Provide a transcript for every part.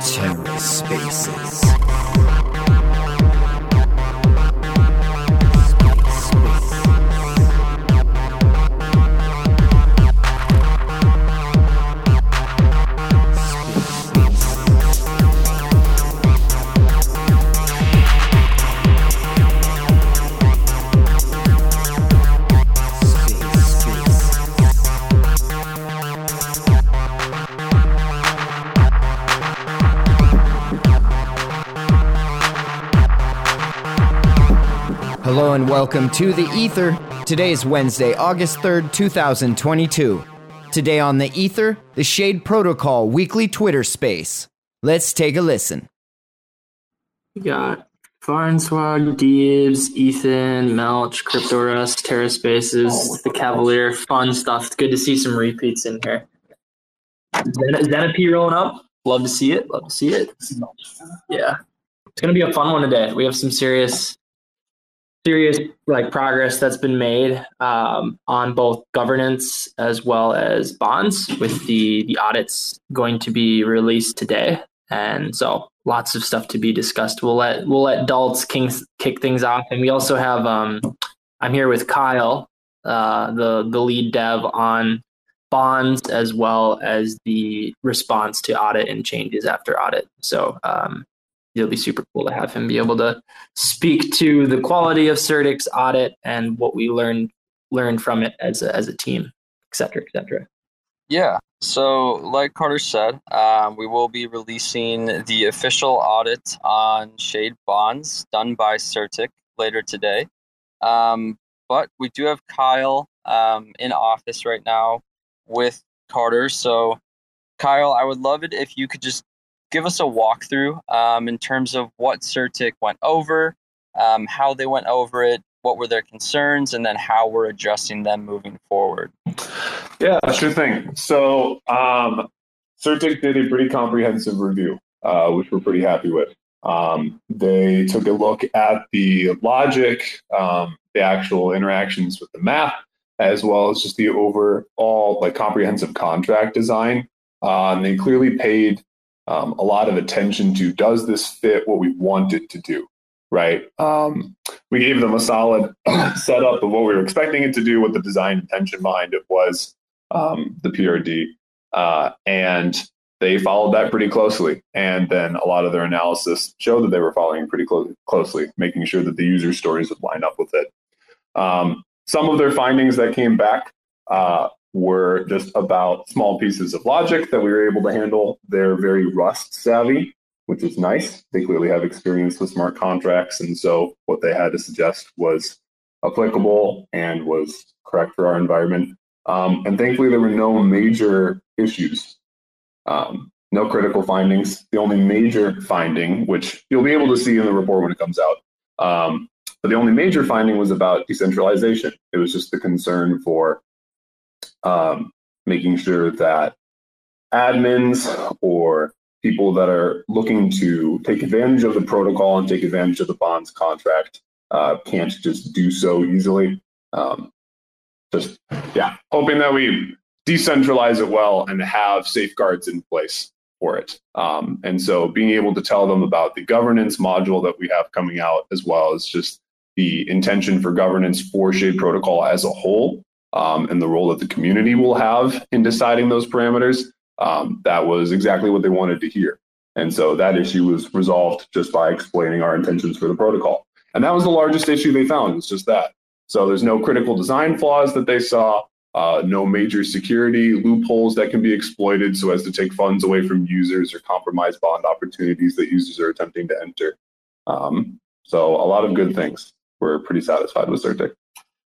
TerraSpaces. Hello and welcome to the Ether. Today is Wednesday, August 3rd, 2022. Today on the Ether, the Shade Protocol weekly Twitter space. Let's take a listen. We got Farnswag, Deebs, Ethan, Melch, CryptoRust, TerraSpaces, The Cavalier. Fun stuff. It's good to see some repeats in here. Zen- Zenopy rolling up. Love to see it. Love to see it. Yeah. It's going to be a fun one today. We have some serious serious like progress that's been made um, on both governance as well as bonds with the the audits going to be released today. And so lots of stuff to be discussed. We'll let we'll let Daltz Kings kick things off. And we also have um, i'm here with kyle uh, the the lead dev on bonds as well as the response to audit and changes after audit. So um, it'll be super cool to have him be able to speak to the quality of CertiK's audit and what we learned learned from it as a, as a team, et cetera, et cetera. Yeah. So, like Carter said, um, we will be releasing the official audit on Shade bonds done by CertiK later today. Um, but we do have Kyle um, in office right now with Carter. So, Kyle, I would love it if you could just give us a walkthrough um, in terms of what CertiK went over, um, how they went over it, what were their concerns, and then how we're addressing them moving forward. Yeah, sure thing. So, um, CertiK did a pretty comprehensive review, uh, which we're pretty happy with. Um, they took a look at the logic, um, the actual interactions with the map, as well as just the overall like comprehensive contract design. Uh, and they clearly paid um, a lot of attention to does this fit what we want it to do right? Um, we gave them a solid setup of what we were expecting it to do what the design intention behind it was um, the prd uh, and they followed that pretty closely. And then a lot of their analysis showed that they were following pretty clo- closely making sure that the user stories would line up with it. Um, some of their findings that came back uh, were just about small pieces of logic that we were able to handle. They're very Rust savvy, which is nice. They clearly have experience with smart contracts. And so what they had to suggest was applicable and was correct for our environment. Um, and thankfully, there were no major issues, um, no critical findings. The only major finding, which you'll be able to see in the report when it comes out, um, but the only major finding was about decentralization. It was just the concern for um, making sure that admins or people that are looking to take advantage of the protocol and take advantage of the bonds contract uh, can't just do so easily. Um, just yeah, hoping that we decentralize it well and have safeguards in place for it. Um, and so being able to tell them about the governance module that we have coming out, as well as just the intention for governance for Shade Protocol as a whole, um, and the role that the community will have in deciding those parameters, um, that was exactly what they wanted to hear. And so that issue was resolved just by explaining our intentions for the protocol. And that was the largest issue they found, it's just that. So there's no critical design flaws that they saw, uh, no major security loopholes that can be exploited so as to take funds away from users or compromise bond opportunities that users are attempting to enter. Um, so a lot of good things. We're pretty satisfied with CertiK.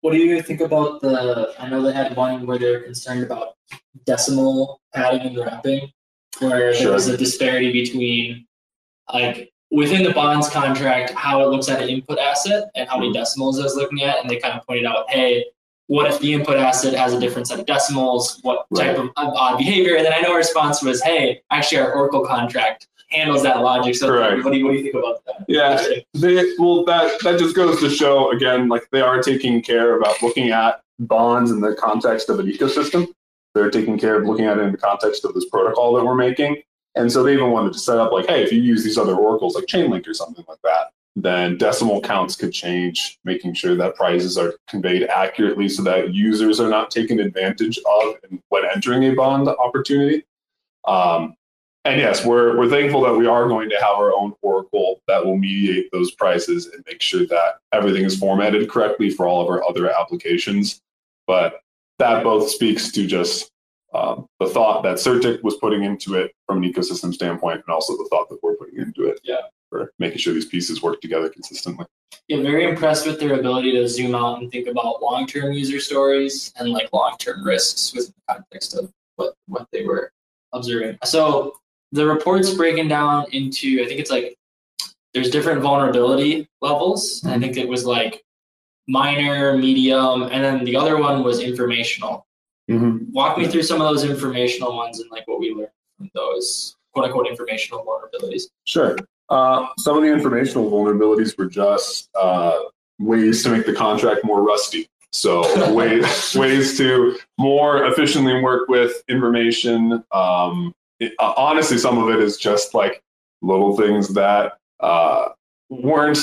What do you think about the? I know they had one where they're concerned about decimal padding and wrapping, where there was a disparity between like within the bonds contract how it looks at an input asset and how many mm-hmm. decimals I was looking at, and they kind of pointed out, hey, what if the input asset has a different set of decimals? What type of odd behavior? And then I know our response was, hey, actually our Oracle contract handles that logic. So Correct. what do you what do you think about that? Yeah, they, well, that that just goes to show again, like they are taking care about looking at bonds in the context of an ecosystem. They're taking care of looking at it in the context of this protocol that we're making. And so they even wanted to set up like, hey, if you use these other oracles like Chainlink or something like that, then decimal counts could change, making sure that prices are conveyed accurately so that users are not taken advantage of when entering a bond opportunity. Um, and yes, we're, we're thankful that we are going to have our own oracle that will mediate those prices and make sure that everything is formatted correctly for all of our other applications. But that both speaks to just um, the thought that CertiK was putting into it from an ecosystem standpoint, and also the thought that we're putting into it. Yeah for making sure these pieces work together consistently. Yeah, very impressed with their ability to zoom out and think about long-term user stories and like long-term risks within the context of what what they were observing. So the report's breaking down into I think it's like there's different vulnerability levels. I think it was like minor, medium, and then the other one was informational. Mm-hmm. Walk me through some of those informational ones and like what we learned from those quote unquote informational vulnerabilities. Sure. Uh, some of the informational vulnerabilities were just uh, ways to make the contract more rusty. So ways ways to more efficiently work with information. Um, it, uh, honestly, some of it is just like little things that uh, weren't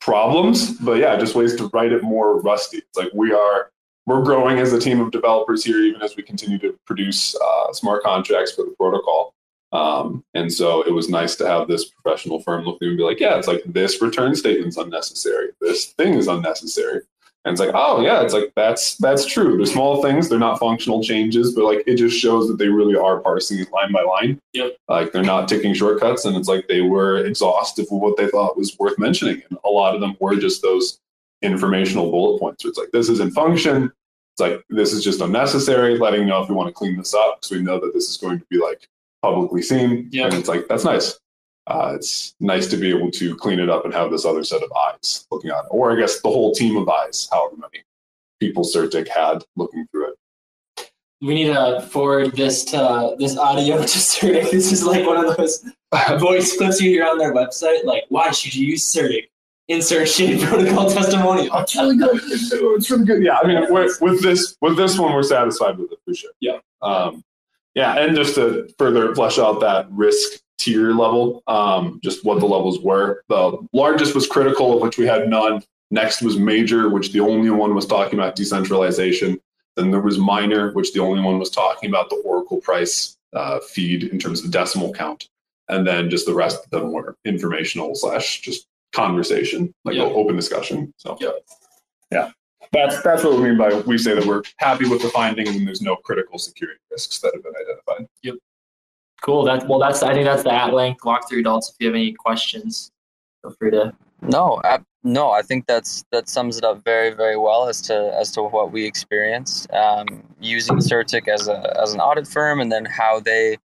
problems, but yeah, just ways to write it more rusty. It's like we are we're growing as a team of developers here, even as we continue to produce uh, smart contracts for the protocol. Um, and so it was nice to have this professional firm look through and be like, yeah, it's like this return statement's unnecessary. This thing is unnecessary. And it's like, oh yeah, it's like that's that's true. They're small things, they're not functional changes, but like it just shows that they really are parsing it line by line. Yep. Like they're not taking shortcuts and it's like they were exhaustive of what they thought was worth mentioning. And a lot of them were just those informational bullet points. Where it's like this isn't function. It's like this is just unnecessary, letting you know if we want to clean this up because we know that this is going to be like publicly seen. Yeah. And it's like, that's nice. Uh, it's nice to be able to clean it up and have this other set of eyes looking on it. Or I guess the whole team of eyes, however many people CertiK had looking through it. We need to forward this to this audio to CertiK. This is like one of those voice clips you hear on their website. Like, why should you use CertiK? Insert shade protocol testimonial. It's really good. It's, it's really good. Yeah, I mean, with, with this with this one, we're satisfied with it for sure. Yeah. Um, yeah, and just to further flesh out that risk tier level, um, just what the levels were. The largest was critical, of which we had none. Next was major, which the only one was talking about decentralization. Then there was minor, which the only one was talking about the Oracle price uh, feed in terms of decimal count. And then just the rest of them were informational slash just conversation, like open discussion. So Yeah. yeah, that's that's what we mean by we say that we're happy with the findings and there's no critical security risks that have been identified. Cool. That well, that's I think that's the at length walkthrough. Adults, if you have any questions, feel free to. No, I, no, I think that's that sums it up very, very well as to as to what we experienced um, using CertiK as a as an audit firm, and then how they,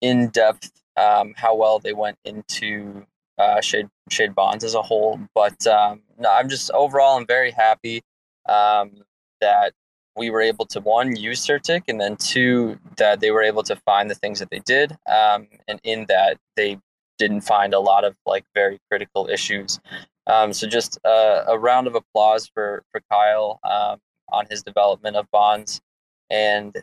in depth, um, how well they went into uh, shade shade bonds as a whole. But um, no, I'm just overall, I'm very happy um, that we were able to one use CertiK, and then two that they were able to find the things that they did, um, and in that they didn't find a lot of like very critical issues. Um, so just uh, a round of applause for for Kyle um, on his development of bonds, and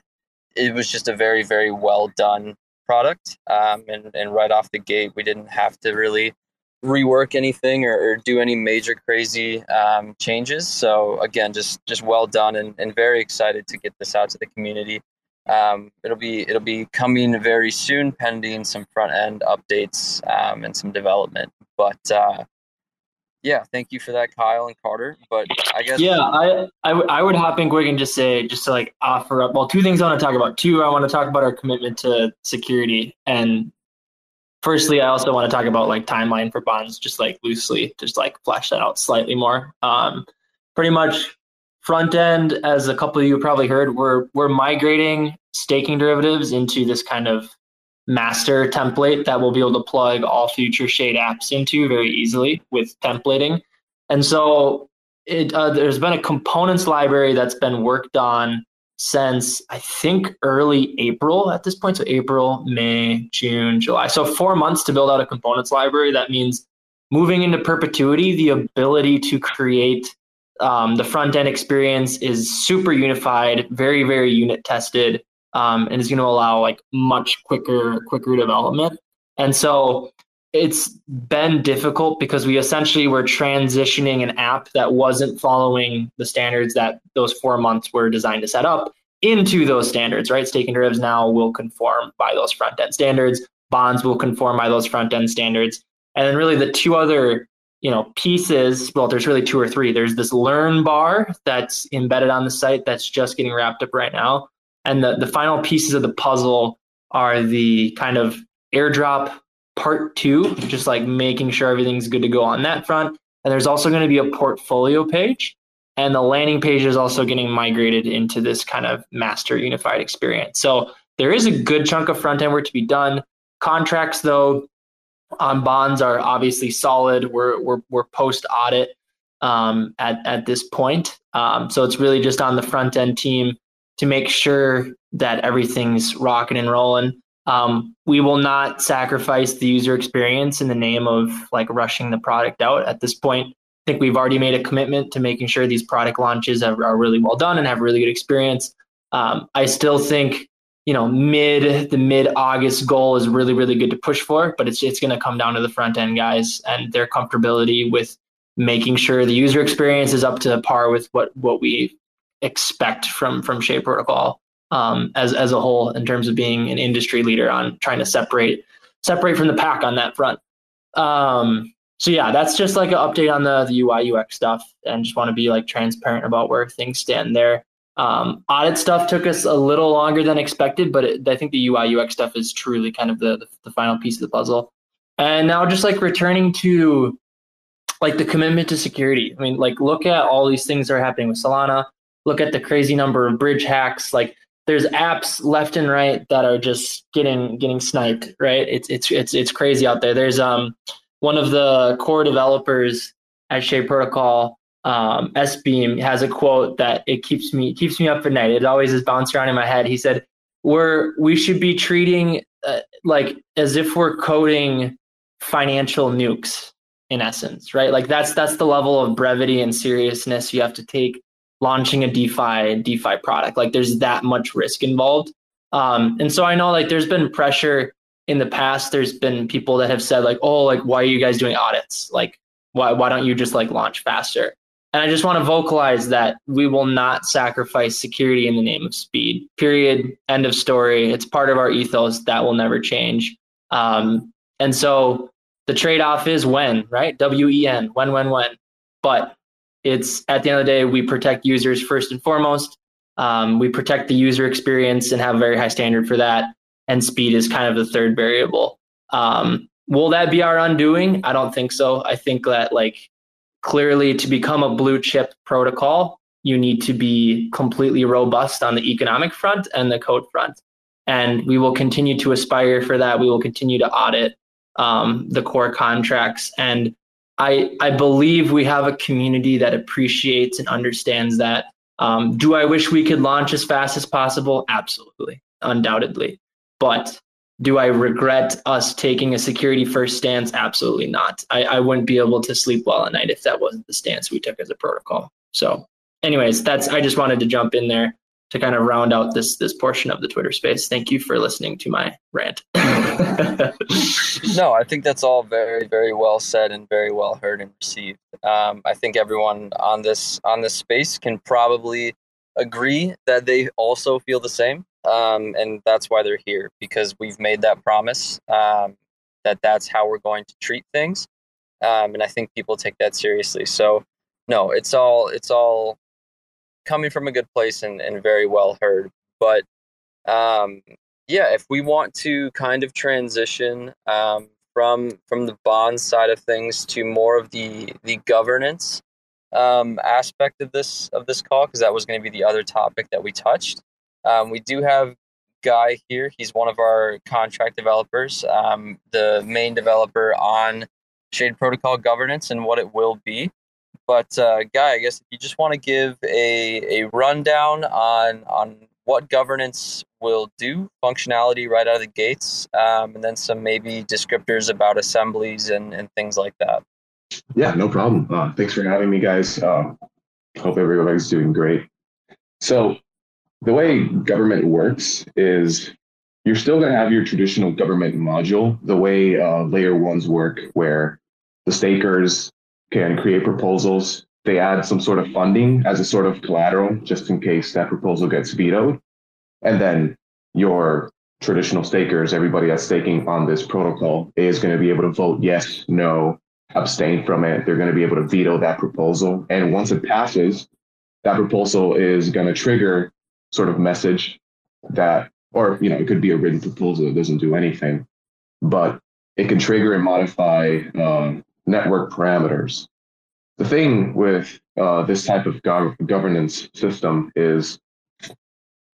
it was just a very very well done product. Um, and and right off the gate, we didn't have to really rework anything or, or do any major crazy um, changes. So again, just just well done, and, and very excited to get this out to the community. Um, it'll be it'll be coming very soon, pending some front end updates um, and some development. But uh, yeah, thank you for that, Kyle and Carter. But I guess Yeah, I, I w- I would hop in quick and just say just to like offer up. Well, two things I want to talk about. Two, I want to talk about our commitment to security, and firstly, I also want to talk about like timeline for bonds, just like loosely, just like flesh that out slightly more. Um, pretty much front end, as a couple of you probably heard, we're we're migrating staking derivatives into this kind of master template that we'll be able to plug all future shade apps into very easily with templating. And so it uh, there's been a components library that's been worked on since I think early April at this point. So April, May, June, July. So four months to build out a components library. That means moving into perpetuity, the ability to create Um, the front end experience is super unified, very very unit tested, um, and is going to allow like much quicker quicker development. And so it's been difficult because we essentially were transitioning an app that wasn't following the standards that those four months were designed to set up into those standards, right? Staking derivatives now will conform by those front end standards. Bonds will conform by those front end standards. And then really the two other, you know, pieces, well, there's really two or three. There's this learn bar that's embedded on the site that's just getting wrapped up right now. And the, the final pieces of the puzzle are the kind of airdrop part two, just like making sure everything's good to go on that front. And there's also going to be a portfolio page. And the landing page is also getting migrated into this kind of master unified experience. So there is a good chunk of front end work to be done. Contracts, though, on bonds are obviously solid. We're, we're, we're post audit um, at, at this point. Um, so it's really just on the front end team to make sure that everything's rocking and rolling. Um, we will not sacrifice the user experience in the name of like rushing the product out at this point. I think we've already made a commitment to making sure these product launches are, are really well done and have really good experience. Um, I still think you know mid the mid August goal is really really good to push for, but it's it's going to come down to the front end guys and their comfortability with making sure the user experience is up to par with what what we expect from from Shade Protocol um, as as a whole in terms of being an industry leader on trying to separate separate from the pack on that front. Um, so yeah, that's just like an update on the the UI UX stuff, and just want to be like transparent about where things stand there. Um, audit stuff took us a little longer than expected, but it, I think the UI UX stuff is truly kind of the, the the final piece of the puzzle. And now just like returning to like the commitment to security. I mean, like look at all these things that are happening with Solana. Look at the crazy number of bridge hacks. Like there's apps left and right that are just getting getting sniped, right? It's it's it's it's crazy out there. There's um one of the core developers at Shade Protocol, um, S-Beam, has a quote that it keeps me keeps me up at night. It always is bouncing around in my head. He said, "We're we should be treating uh, like as if we're coding financial nukes in essence, right? Like that's that's the level of brevity and seriousness you have to take launching a DeFi DeFi product. Like there's that much risk involved. Um, and so I know like there's been pressure in the past. There's been people that have said like, oh, like why are you guys doing audits? Like why why don't you just like launch faster? And I just want to vocalize that we will not sacrifice security in the name of speed. Period. End of story. It's part of our ethos that will never change. Um, and so the trade off is when, right? W E N, when, when, when. But it's at the end of the day, we protect users first and foremost. Um, we protect the user experience and have a very high standard for that. And speed is kind of the third variable. Um, will that be our undoing? I don't think so. I think that like clearly to become a blue chip protocol, you need to be completely robust on the economic front and the code front. And we will continue to aspire for that. We will continue to audit um, the core contracts and I, I believe we have a community that appreciates and understands that. Um, do I wish we could launch as fast as possible? Absolutely, undoubtedly. But do I regret us taking a security first stance? Absolutely not. I, I wouldn't be able to sleep well at night if that wasn't the stance we took as a protocol. So, anyways, that's I just wanted to jump in there to kind of round out this this portion of the Twitter space. Thank you for listening to my rant. no, I think that's all very very well said and very well heard and received. Um, I think everyone on this on this space can probably agree that they also feel the same, um, and that's why they're here because we've made that promise um, that that's how we're going to treat things, um, and I think people take that seriously. So no, it's all it's all coming from a good place and, and very well heard. But um, yeah, if we want to kind of transition um, from from the bond side of things to more of the the governance um, aspect of this of this call, because that was going to be the other topic that we touched. Um, we do have Guy here. He's one of our contract developers, um, the main developer on Shade Protocol governance and what it will be. But uh, Guy, I guess if you just want to give a, a rundown on on what governance will do, functionality right out of the gates, um, and then some maybe descriptors about assemblies and, and things like that. Yeah, no problem. Uh, thanks for having me, guys. Um, Hope everybody's doing great. So, the way government works is you're still going to have your traditional government module, the way uh, layer ones work, where the stakers can create proposals. They add some sort of funding as a sort of collateral, just in case that proposal gets vetoed. And then your traditional stakers, everybody that's staking on this protocol, is going to be able to vote yes, no, abstain from it. They're going to be able to veto that proposal. And once it passes, that proposal is going to trigger sort of message that, or, you know, it could be a written proposal that doesn't do anything, but it can trigger and modify um, network parameters. The thing with uh, this type of gov- governance system is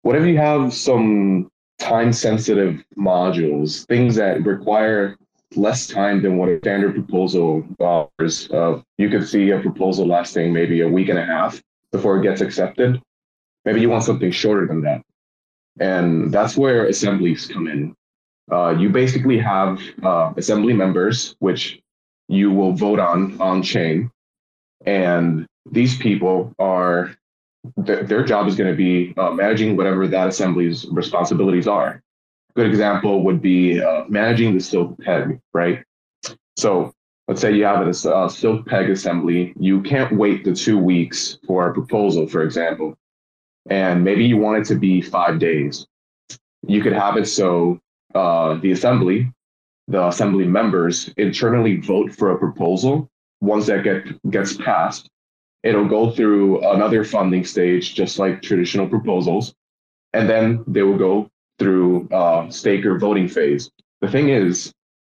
whatever you have some time sensitive modules, things that require less time than what a standard proposal offers. Uh, you could see a proposal lasting maybe a week and a half before it gets accepted. Maybe you want something shorter than that. And that's where assemblies come in. Uh, you basically have uh, assembly members, which you will vote on on chain. And these people are, th- their job is going to be uh, managing whatever that assembly's responsibilities are good example would be uh, managing the silk peg, right? So let's say you have a uh, silk peg assembly. You can't wait the two weeks for a proposal, for example, and maybe you want it to be five days. You could have it so uh, the assembly, the assembly members internally vote for a proposal. Once that get, gets passed, it'll go through another funding stage, just like traditional proposals. And then they will go through uh, staker voting phase. The thing is,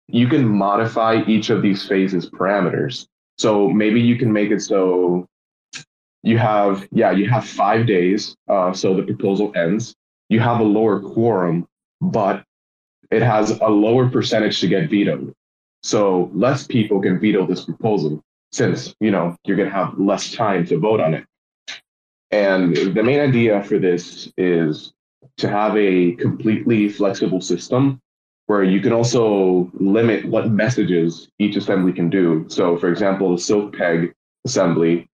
you can modify each of these phases parameters. So maybe you can make it so you have, yeah, you have five days. Uh, so the proposal ends. You have a lower quorum, but it has a lower percentage to get vetoed. So less people can veto this proposal since, you know, you're going to have less time to vote on it. And the main idea for this is to have a completely flexible system where you can also limit what messages each assembly can do. So, for example, the silk peg assembly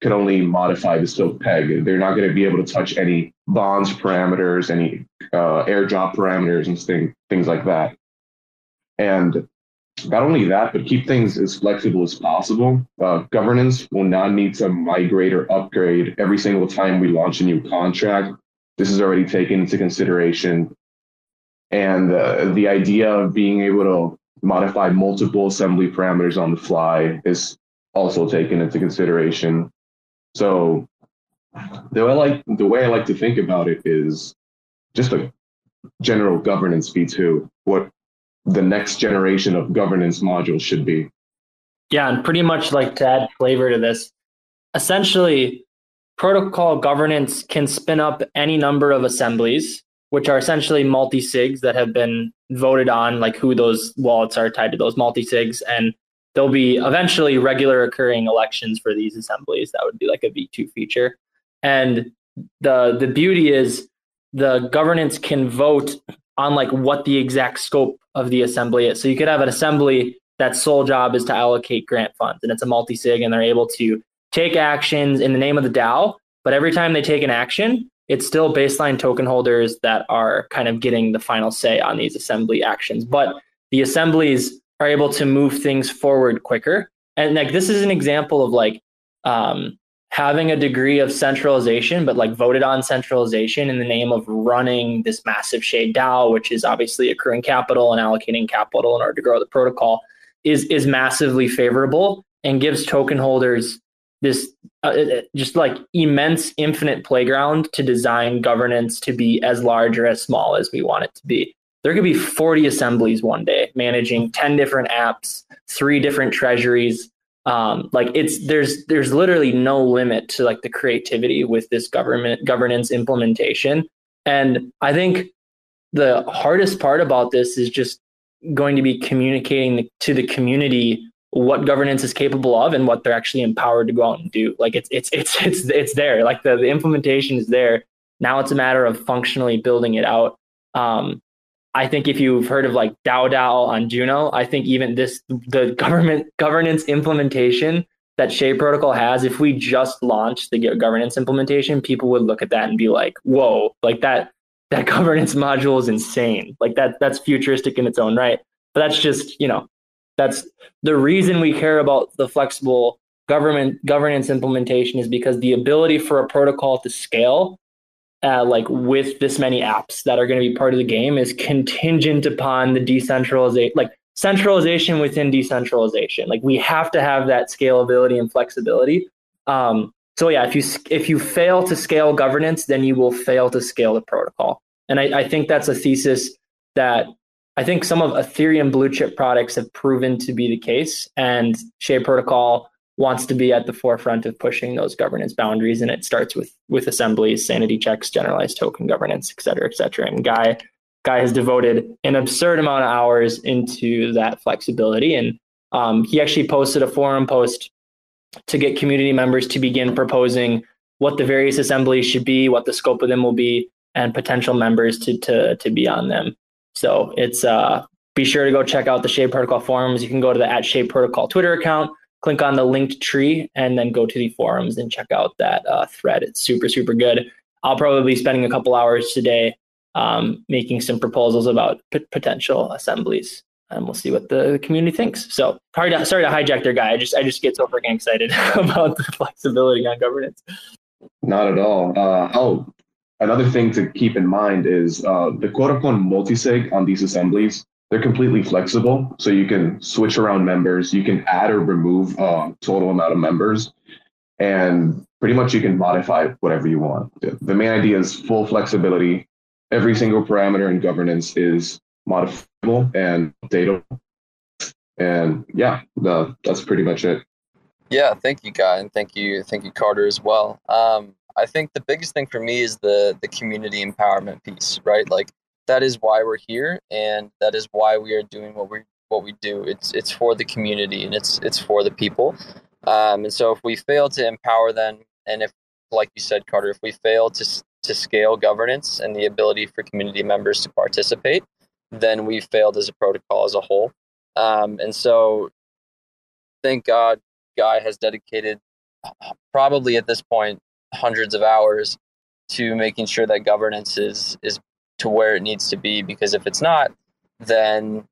can only modify the silk peg. They're not going to be able to touch any bonds parameters, any uh, airdrop parameters, and thing, things like that. And not only that, but keep things as flexible as possible. Uh, governance will not need to migrate or upgrade every single time we launch a new contract this is already taken into consideration. And uh, the idea of being able to modify multiple assembly parameters on the fly is also taken into consideration. So the way I like the way I like to think about it is just a general governance v2, what the next generation of governance modules should be. Yeah, and pretty much like to add flavor to this, essentially protocol governance can spin up any number of assemblies, which are essentially multi sigs that have been voted on, like who those wallets are tied to those multi sigs. And there'll be eventually regular occurring elections for these assemblies. That would be like a V2 feature. And the the beauty is the governance can vote on like what the exact scope of the assembly is. So you could have an assembly that sole job is to allocate grant funds and it's a multi-sig and they're able to take actions in the name of the DAO, but every time they take an action, it's still baseline token holders that are kind of getting the final say on these assembly actions. But the assemblies are able to move things forward quicker. And like this is an example of like um, having a degree of centralization, but like voted on centralization in the name of running this massive shade DAO, which is obviously accruing capital and allocating capital in order to grow the protocol, is is massively favorable and gives token holders this uh, uh, just like immense infinite playground to design governance to be as large or as small as we want it to be. There could be 40 assemblies one day managing 10 different apps three different treasuries um, like it's there's there's literally no limit to like the creativity with this government governance implementation and i think the hardest part about this is just going to be communicating to the community what governance is capable of and what they're actually empowered to go out and do. Like it's it's it's it's it's there. Like the, the implementation is there. Now it's a matter of functionally building it out. Um, I think if you've heard of like DAO DAO on Juno, I think even this the government governance implementation that Shade Protocol has, if we just launched the governance implementation, people would look at that and be like, "Whoa, like that that governance module is insane. Like that that's futuristic in its own right." But that's just, you know, that's the reason we care about the flexible government governance implementation is because the ability for a protocol to scale uh, like with this many apps that are going to be part of the game is contingent upon the decentralization like centralization within decentralization. Like we have to have that scalability and flexibility. Um, so yeah if you if you fail to scale governance then you will fail to scale the protocol. And I, I think that's a thesis that I think some of Ethereum blue chip products have proven to be the case, and Shade Protocol wants to be at the forefront of pushing those governance boundaries, and it starts with with assemblies, sanity checks, generalized token governance, et cetera, et cetera. And Guy Guy has devoted an absurd amount of hours into that flexibility, and um, he actually posted a forum post to get community members to begin proposing what the various assemblies should be, what the scope of them will be, and potential members to to to be on them. So it's uh, be sure to go check out the Shade Protocol forums. You can go to the at Shade Protocol Twitter account, click on the linked tree, and then go to the forums and check out that uh, thread. It's super super good. I'll probably be spending a couple hours today um, making some proposals about p- potential assemblies, and we'll see what the community thinks. So sorry to, sorry to hijack their guy. I just I just get so freaking excited about the flexibility on governance. Not at all. Uh, oh, Another thing to keep in mind is uh, the quote unquote multisig on these assemblies. They're completely flexible, so you can switch around members. You can add or remove a uh, total amount of members, and pretty much you can modify whatever you want. The main idea is full flexibility. Every single parameter in governance is modifiable and updatable. And yeah, the, that's pretty much it. Yeah, thank you, Guy, and thank you, thank you, Carter, as well. Um, I think the biggest thing for me is the the community empowerment piece, right? Like that is why we're here, and that is why we are doing what we what we do. It's it's for the community and it's it's for the people. Um, and so if we fail to empower them, and if like you said, Carter, if we fail to to scale governance and the ability for community members to participate, then we failed as a protocol as a whole. Um, and so, thank God, Guy has dedicated probably at this point hundreds of hours to making sure that governance is is to where it needs to be because if it's not then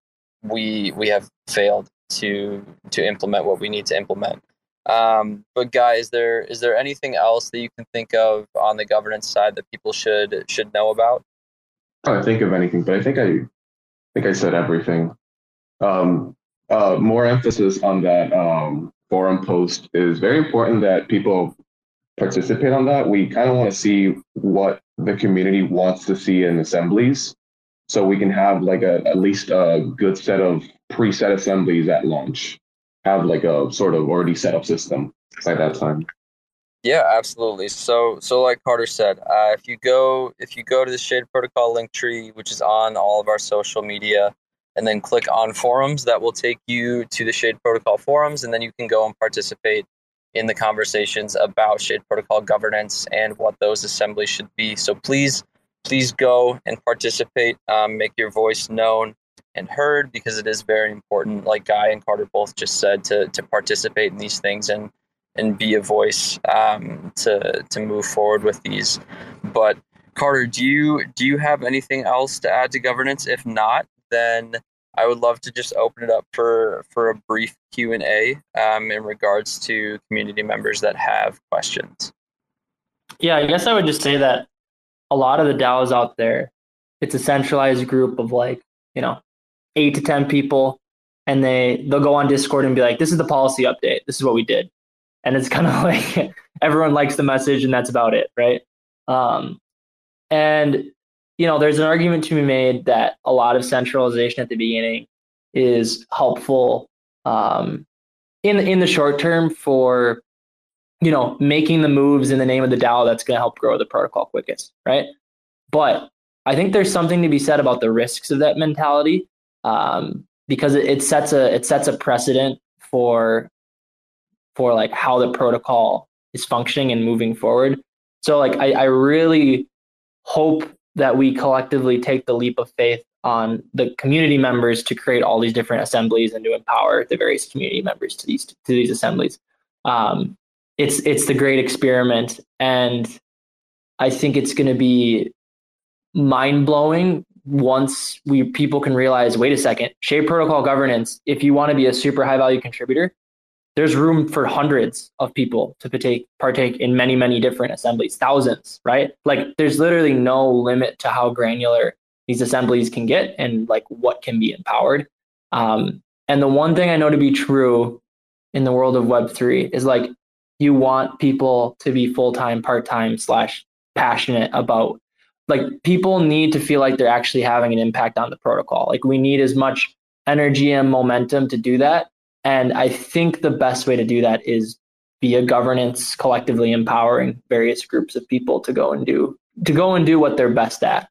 we we have failed to to implement what we need to implement. Um, but guy is there is there anything else that you can think of on the governance side that people should should know about? I don't think of anything but I think I, I think I said everything. Um, uh, more emphasis on that um, forum post is very important that people participate on that. We kind of want to see what the community wants to see in assemblies. So we can have like a at least a good set of preset assemblies at launch. Have like a sort of already set up system by that time. Yeah, absolutely. So, so like Carter said, uh, if you go if you go to the Shade Protocol link tree, which is on all of our social media, and then click on forums, that will take you to the Shade Protocol forums, and then you can go and participate in the conversations about Shade Protocol governance and what those assemblies should be. So please, please go and participate. Um, make your voice known and heard because it is very important. Like Guy and Carter both just said, to to participate in these things and and be a voice um, to to move forward with these. But Carter, do you do you have anything else to add to governance? If not, then I would love to just open it up for for a brief Q and A um, in regards to community members that have questions. Yeah, I guess I would just say that a lot of the DAOs out there, it's a centralized group of like you know eight to ten people, and they they'll go on Discord and be like, "This is the policy update. This is what we did," and it's kind of like everyone likes the message and that's about it, right? Um, and you know, there's an argument to be made that a lot of centralization at the beginning is helpful um, in in the short term for you know making the moves in the name of the DAO that's going to help grow the protocol quickest, right? But I think there's something to be said about the risks of that mentality um, because it, it sets a it sets a precedent for for like how the protocol is functioning and moving forward. So like I, I really hope that we collectively take the leap of faith on the community members to create all these different assemblies and to empower the various community members to these to these assemblies. Um, it's it's the great experiment, and I think it's going to be mind blowing once we people can realize. Wait a second, Shade Protocol governance. If you want to be a super high value contributor, there's room for hundreds of people to partake partake in many many different assemblies thousands right? Like there's literally no limit to how granular these assemblies can get and like what can be empowered. Um, and the one thing i know to be true in the world of web3 is like you want people to be full-time part-time slash passionate about like people need to feel like they're actually having an impact on the protocol. Like we need as much energy and momentum to do that and I think the best way to do that is via governance, collectively empowering various groups of people to go and do to go and do what they're best at.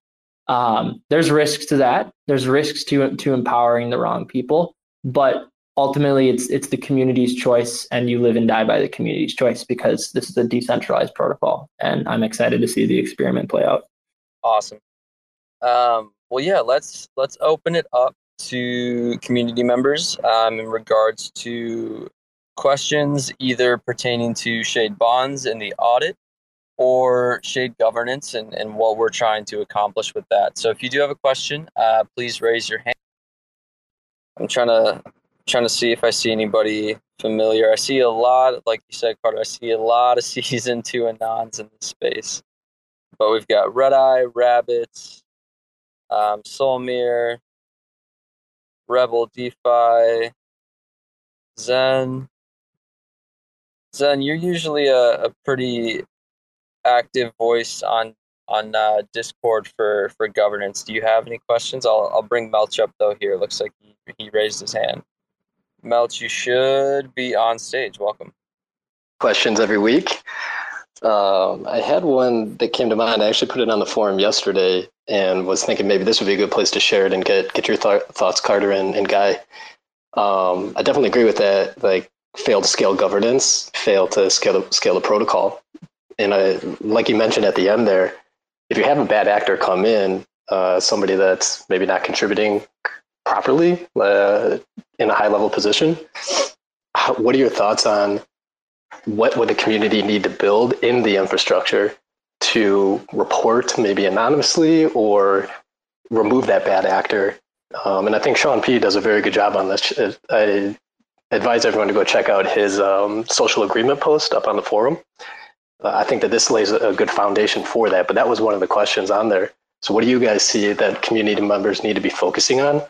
Um, there's risks to that. There's risks to to empowering the wrong people, but ultimately it's it's the community's choice, and you live and die by the community's choice because this is a decentralized protocol, and I'm excited to see the experiment play out. Awesome. Um, well, yeah, let's let's open it up to community members um, in regards to questions either pertaining to shade bonds and the audit or shade governance and, and what we're trying to accomplish with that. So if you do have a question, uh, please raise your hand. I'm trying to trying to see if I see anybody familiar. I see a lot, like you said, Carter. I see a lot of season two anons in this space. But we've got Red Eye, Rabbits, um, Rebel, DeFi, Zen. Zen, you're usually a, a pretty active voice on on uh, Discord for for governance. Do you have any questions? I'll I'll bring Melch up though. Here, looks like he, he raised his hand. Melch, you should be on stage. Welcome. Questions every week. Um, I had one that came to mind. I actually put it on the forum yesterday and was thinking maybe this would be a good place to share it and get get your th- thoughts, Carter and, and Guy. Um, I definitely agree with that. Like, fail to scale governance, fail to scale the, scale the protocol, and I, like you mentioned at the end there, if you have a bad actor come in, uh, somebody that's maybe not contributing properly uh, in a high level position, what are your thoughts on what would the community need to build in the infrastructure to report maybe anonymously or remove that bad actor. Um, and I think Sean P does a very good job on this. I advise everyone to go check out his um, social agreement post up on the forum. Uh, I think that this lays a good foundation for that. But that was one of the questions on there. So, what do you guys see that community members need to be focusing on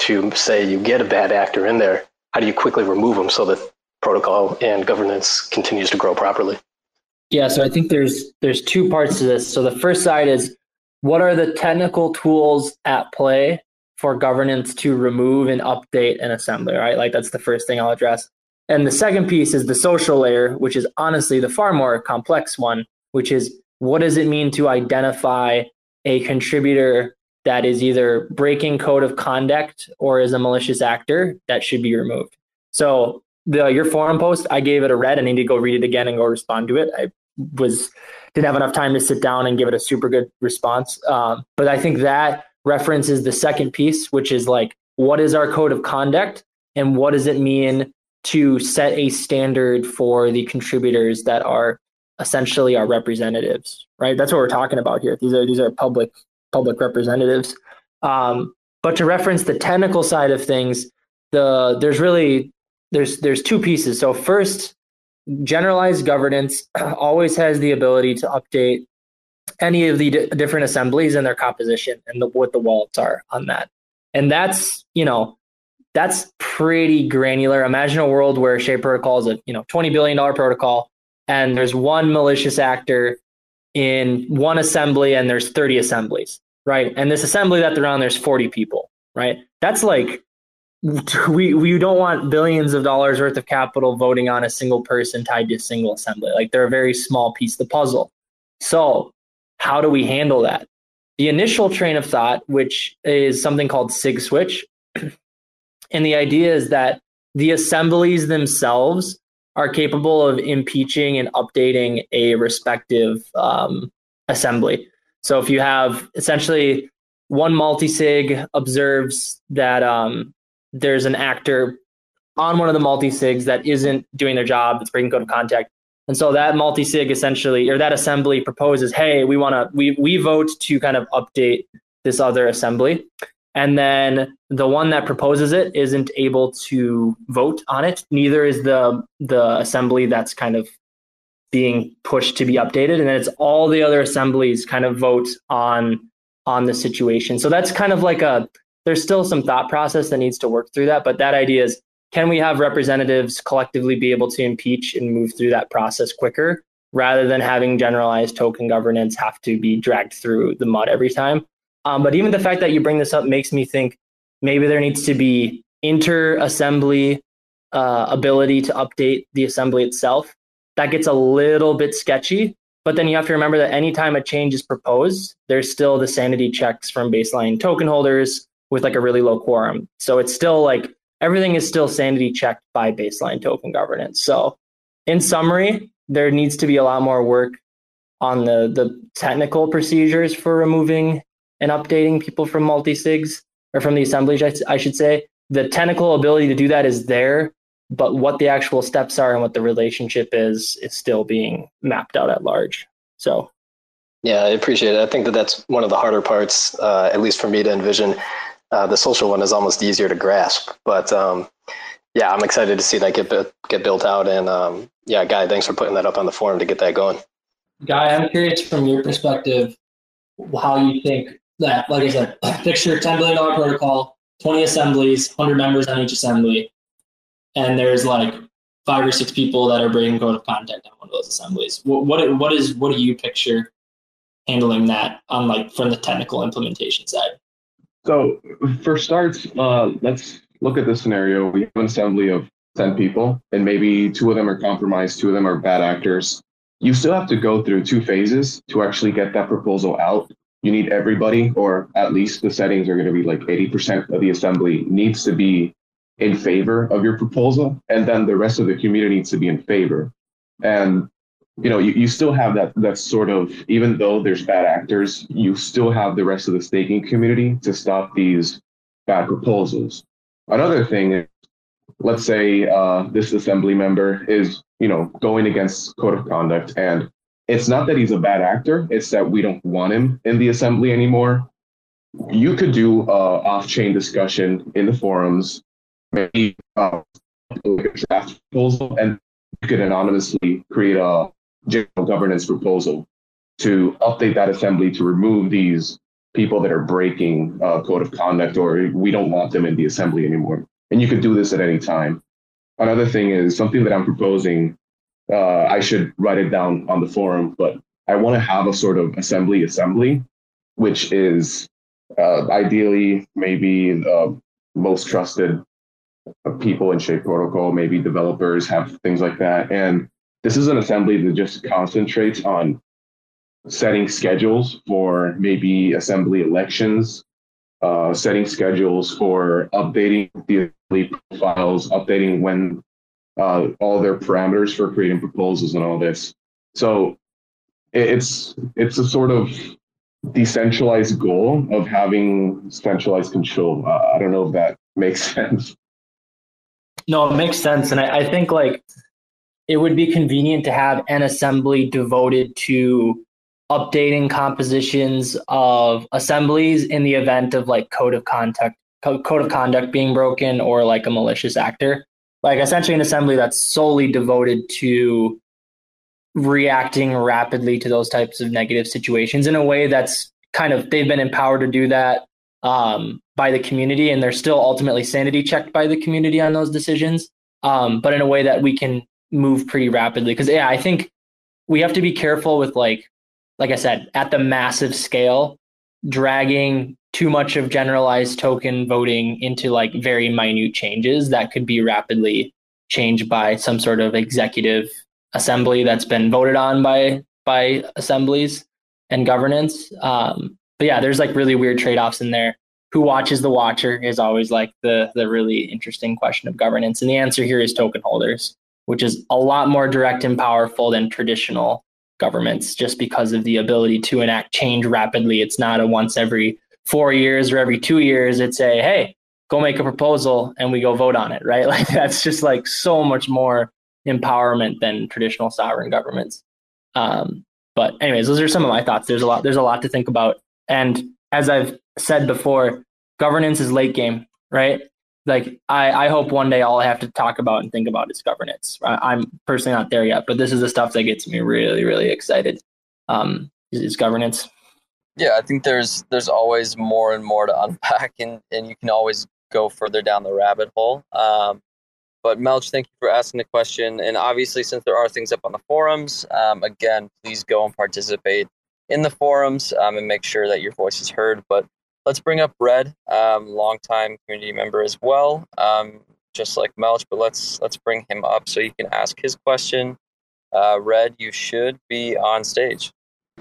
to say you get a bad actor in there? How do you quickly remove them so that protocol and governance continues to grow properly? Yeah, so I think there's there's two parts to this. So the first side is what are the technical tools at play for governance to remove and update an assembly, right? Like that's the first thing I'll address. And the second piece is the social layer, which is honestly the far more complex one, which is what does it mean to identify a contributor that is either breaking code of conduct or is a malicious actor that should be removed. So the your forum post, I gave it a read. I need to go read it again and go respond to it. I was didn't have enough time to sit down and give it a super good response. Um, but I think that references the second piece, which is like, what is our code of conduct and what does it mean to set a standard for the contributors that are essentially our representatives, right? That's what we're talking about here. These are these are public public representatives. Um, but to reference the technical side of things, the there's really there's there's two pieces. So first, generalized governance always has the ability to update any of the d- different assemblies and their composition and the, what the wallets are on that. And that's, you know, that's pretty granular. Imagine a world where Shade Protocol is a, you know, $20 billion protocol and there's one malicious actor in one assembly and there's 30 assemblies, right? And this assembly that they're on, there's 40 people, right? That's like we we don't want billions of dollars worth of capital voting on a single person tied to a single assembly. Like they're a very small piece of the puzzle. So how do we handle that? The initial train of thought, which is something called sig switch, and the idea is that the assemblies themselves are capable of impeaching and updating a respective um, assembly. So if you have essentially one multisig observes that um, there's an actor on one of the multi sigs that isn't doing their job, that's breaking code of conduct. And so that multi sig essentially, or that assembly proposes, hey, we want to, we, we vote to kind of update this other assembly. And then the one that proposes it isn't able to vote on it. Neither is the the assembly that's kind of being pushed to be updated. And then it's all the other assemblies kind of vote on on the situation. So that's kind of like a there's still some thought process that needs to work through that. But that idea is can we have representatives collectively be able to impeach and move through that process quicker rather than having generalized token governance have to be dragged through the mud every time? Um, but even the fact that you bring this up makes me think maybe there needs to be inter assembly uh, ability to update the assembly itself. That gets a little bit sketchy. But then you have to remember that anytime a change is proposed, there's still the sanity checks from baseline token holders with like a really low quorum. So it's still like everything is still sanity checked by baseline token governance. So in summary, there needs to be a lot more work on the the technical procedures for removing and updating people from multi-sigs or from the assemblies, I should say. The technical ability to do that is there, but what the actual steps are and what the relationship is is still being mapped out at large. So, yeah, I appreciate it. I think that that's one of the harder parts, uh, at least for me to envision. Uh, the social one is almost easier to grasp, but um, yeah, I'm excited to see that get get built out. And um, yeah, Guy, thanks for putting that up on the forum to get that going. Guy, I'm curious from your perspective how you think that, like I said, picture $10 billion protocol, 20 assemblies, 100 members on each assembly, and there's like five or six people that are bringing code of conduct on one of those assemblies. What, what, what is what do you picture handling that on like from the technical implementation side? So for starts, uh, let's look at this scenario. We have an assembly of 10 people, and maybe two of them are compromised, two of them are bad actors. You still have to go through two phases to actually get that proposal out you need everybody, or at least the settings are going to be like 80% of the assembly needs to be in favor of your proposal, and then the rest of the community needs to be in favor. And you know, you, you still have that that sort of even though there's bad actors, you still have the rest of the staking community to stop these bad proposals. Another thing is, let's say uh, this assembly member is you know going against code of conduct and it's not that he's a bad actor, it's that we don't want him in the assembly anymore. You could do a off-chain discussion in the forums, maybe uh, draft proposal, and you could anonymously create a general governance proposal to update that assembly to remove these people that are breaking uh, code of conduct or we don't want them in the assembly anymore. And you could do this at any time. Another thing is something that I'm proposing uh, I should write it down on the forum, but I want to have a sort of assembly assembly, which is uh, ideally maybe the most trusted people in Shade Protocol, maybe developers have things like that. And this is an assembly that just concentrates on setting schedules for maybe assembly elections, uh, setting schedules for updating the profiles, updating when uh, all their parameters for creating proposals and all this. So it's it's a sort of decentralized goal of having centralized control. Uh, I don't know if that makes sense. No, it makes sense, and I, I think like it would be convenient to have an assembly devoted to updating compositions of assemblies in the event of like code of conduct code of conduct being broken or like a malicious actor. Like essentially an assembly that's solely devoted to reacting rapidly to those types of negative situations in a way that's kind of they've been empowered to do that um, by the community and they're still ultimately sanity checked by the community on those decisions. Um, but in a way that we can move pretty rapidly because yeah i think we have to be careful with like like i said at the massive scale dragging too much of generalized token voting into like very minute changes that could be rapidly changed by some sort of executive assembly that's been voted on by by assemblies and governance. Um, but yeah, there's like really weird trade offs in there. Who watches the watcher is always like the the really interesting question of governance, and the answer here is token holders, which is a lot more direct and powerful than traditional governments, just because of the ability to enact change rapidly. It's not a once every four years or every two years, it's a hey, go make a proposal and we go vote on it, right? Like that's just like so much more empowerment than traditional sovereign governments. Um, but anyways, those are some of my thoughts. There's a lot. There's a lot to think about. And as I've said before, governance is late game, right? Like I, I hope one day all I have to talk about and think about is governance. I, am personally not there yet, but this is the stuff that gets me really, really excited. Um, is, is governance. Yeah, I think there's there's always more and more to unpack, and and you can always go further down the rabbit hole. Um, but Melch, thank you for asking the question. And obviously, since there are things up on the forums, um, again, please go and participate in the forums um, and make sure that your voice is heard. But let's bring up Red, um, longtime community member as well, um, just like Melch. But let's let's bring him up so you can ask his question. Uh, Red, you should be on stage.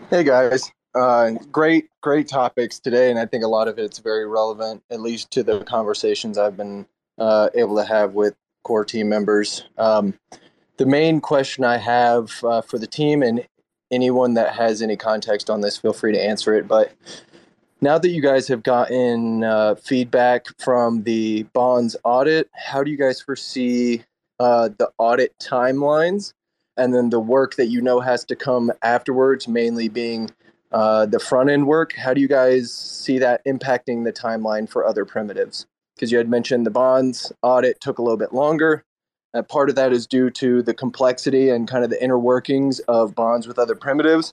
Hey guys, uh, great great topics today, and I think a lot of it's very relevant, at least to the conversations I've been uh, able to have with core team members. Um, the main question I have uh, for the team and anyone that has any context on this, feel free to answer it. But now that you guys have gotten uh, feedback from the bonds audit, how do you guys foresee uh, the audit timelines and then the work that you know has to come afterwards, mainly being uh, the front end work? How do you guys see that impacting the timeline for other primitives? because you had mentioned the bonds audit took a little bit longer. Part of that is due to the complexity and kind of the inner workings of bonds with other primitives.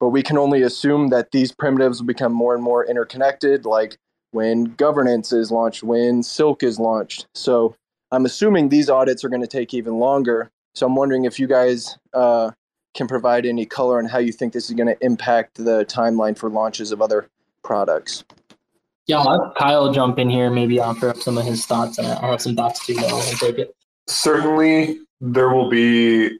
But we can only assume that these primitives will become more and more interconnected, like when governance is launched, when Silk is launched. So I'm assuming these audits are going to take even longer. So I'm wondering if you guys uh, can provide any color on how you think this is going to impact the timeline for launches of other products. Yeah, I'll have Kyle jump in here, maybe offer up some of his thoughts, and I'll have some thoughts too. I'll take it. Certainly, there will be